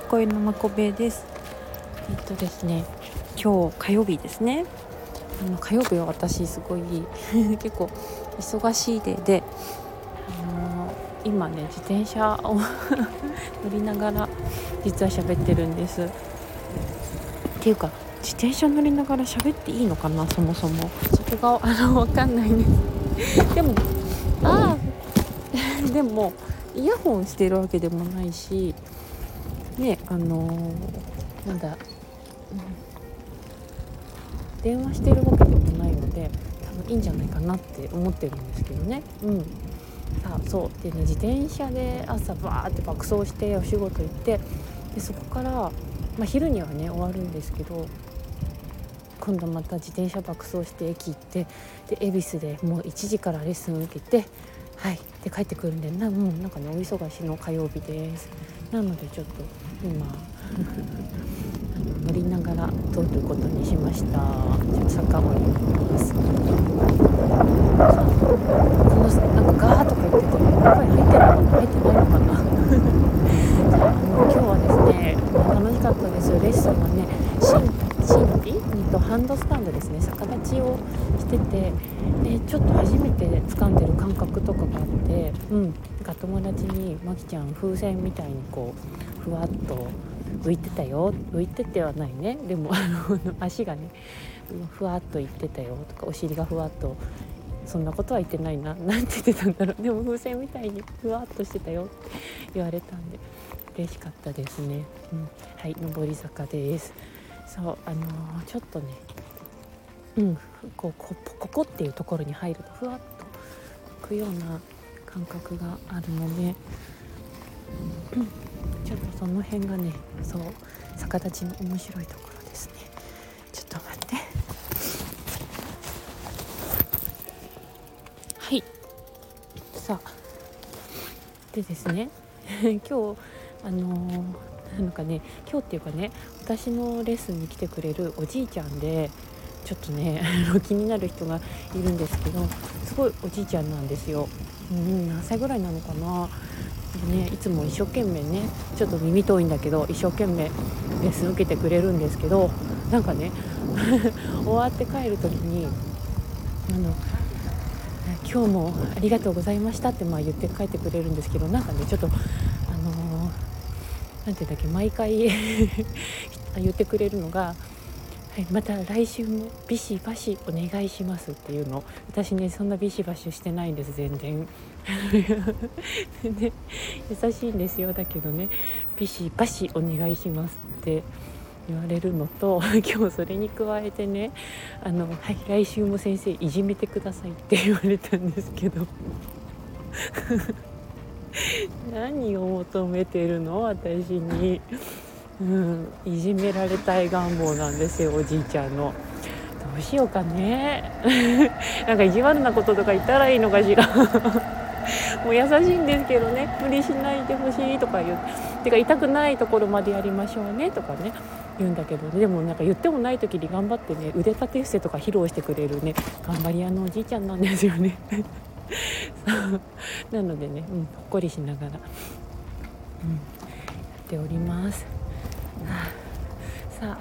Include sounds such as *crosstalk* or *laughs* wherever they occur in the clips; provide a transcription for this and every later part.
き声のまこべです。えっとですね今日火曜日ですね。あの火曜日は私すごい *laughs* 結構忙しいでで、あの今ね自転車を *laughs* 乗りながら実は喋ってるんです。っていうか自転車乗りながら喋っていいのかなそもそも。そこがあの分かんないんです。でもああ *laughs* でもイヤホンしてるわけでもないしねあのー、なんだ、うん、電話してるわけでもないので多分いいんじゃないかなって思ってるんですけどね。うん。さあそう。でね自転車で朝バーって爆走してお仕事行ってでそこから、まあ、昼にはね終わるんですけど今度また自転車爆走して駅行ってで恵比寿でもう1時からレッスン受けてはい。で帰ってくるんでな,、うん、なんかねお忙しの火曜日です。なのでちょっと今乗りながら撮ることにしました。ちょっと坂を行きます。このなんかガーとか言ってて声入ってるのかな入ってないのかなあの今日はですね楽しかったですレッスンはね神秘とハンドスタンドですね。逆立ちをしててでちょっと初めて掴んでる感覚とかがあってうん。なんか友達に「まきちゃん風船みたいにこうふわっと浮いてたよ。浮いててはないね。でもあの *laughs* 足がねふわっといってたよとかお尻がふわっとそんなことは言ってないななんて言ってたんだろう。でも風船みたいにふわっとしてたよって言われたんで嬉しかったですね、うん、はい上り坂です。そうあのー、ちょっとねうんこうこここっていうところに入るとふわっと浮くような感覚があるので、うん、ちょっとその辺がねそう逆立ちの面白いところですね。ちょっと待って。はい。さあ。でですね *laughs* 今日あのー、なんかね今日っていうかね私のレッスンに来てくれるおじいちゃんでちょっとね *laughs* 気になる人がいるんですけどすごいおじいちゃんなんですよ。うん、何歳ぐらいなのかなでねいつも一生懸命ねちょっと耳遠いんだけど一生懸命レッスン受けてくれるんですけどなんかね *laughs* 終わって帰る時にあの今日もありがとうございましたってまあ言って帰ってくれるんですけどなんかねちょっと何て言うんだっけ毎回 *laughs* 言ってくれるのがはい、また来週もビシバシお願いしますっていうの。私ねそんなビシバシしてないんです全然。*laughs* 優しいんですよ。だけどねビシバシお願いしますって言われるのと *laughs* 今日それに加えてねあの、はい、来週も先生いじめてくださいって言われたんですけど。*laughs* 何を求めてるの？私に。うん、いじめられたい願望なんですよおじいちゃんの。どうしようかね。*laughs* なんか意地悪なこととか言ったらいいのかしら。*laughs* もう優しいんですけどね。無理しないでほしいとか言う。てか痛くないところまでやりましょうね。とかね。言うんだけど、ね、でもなんか言ってもない時に頑張ってね腕立て伏せとか披露してくれるね。頑張り屋のおじいちゃんなんですよね。*laughs* なのでね、うん、ほっこりしながら、うん、やっております。さあ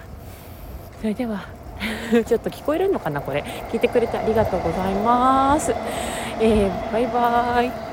それでは *laughs* ちょっと聞こえるのかなこれ。聞いてくれてありがとうございます、えー、バイバーイ。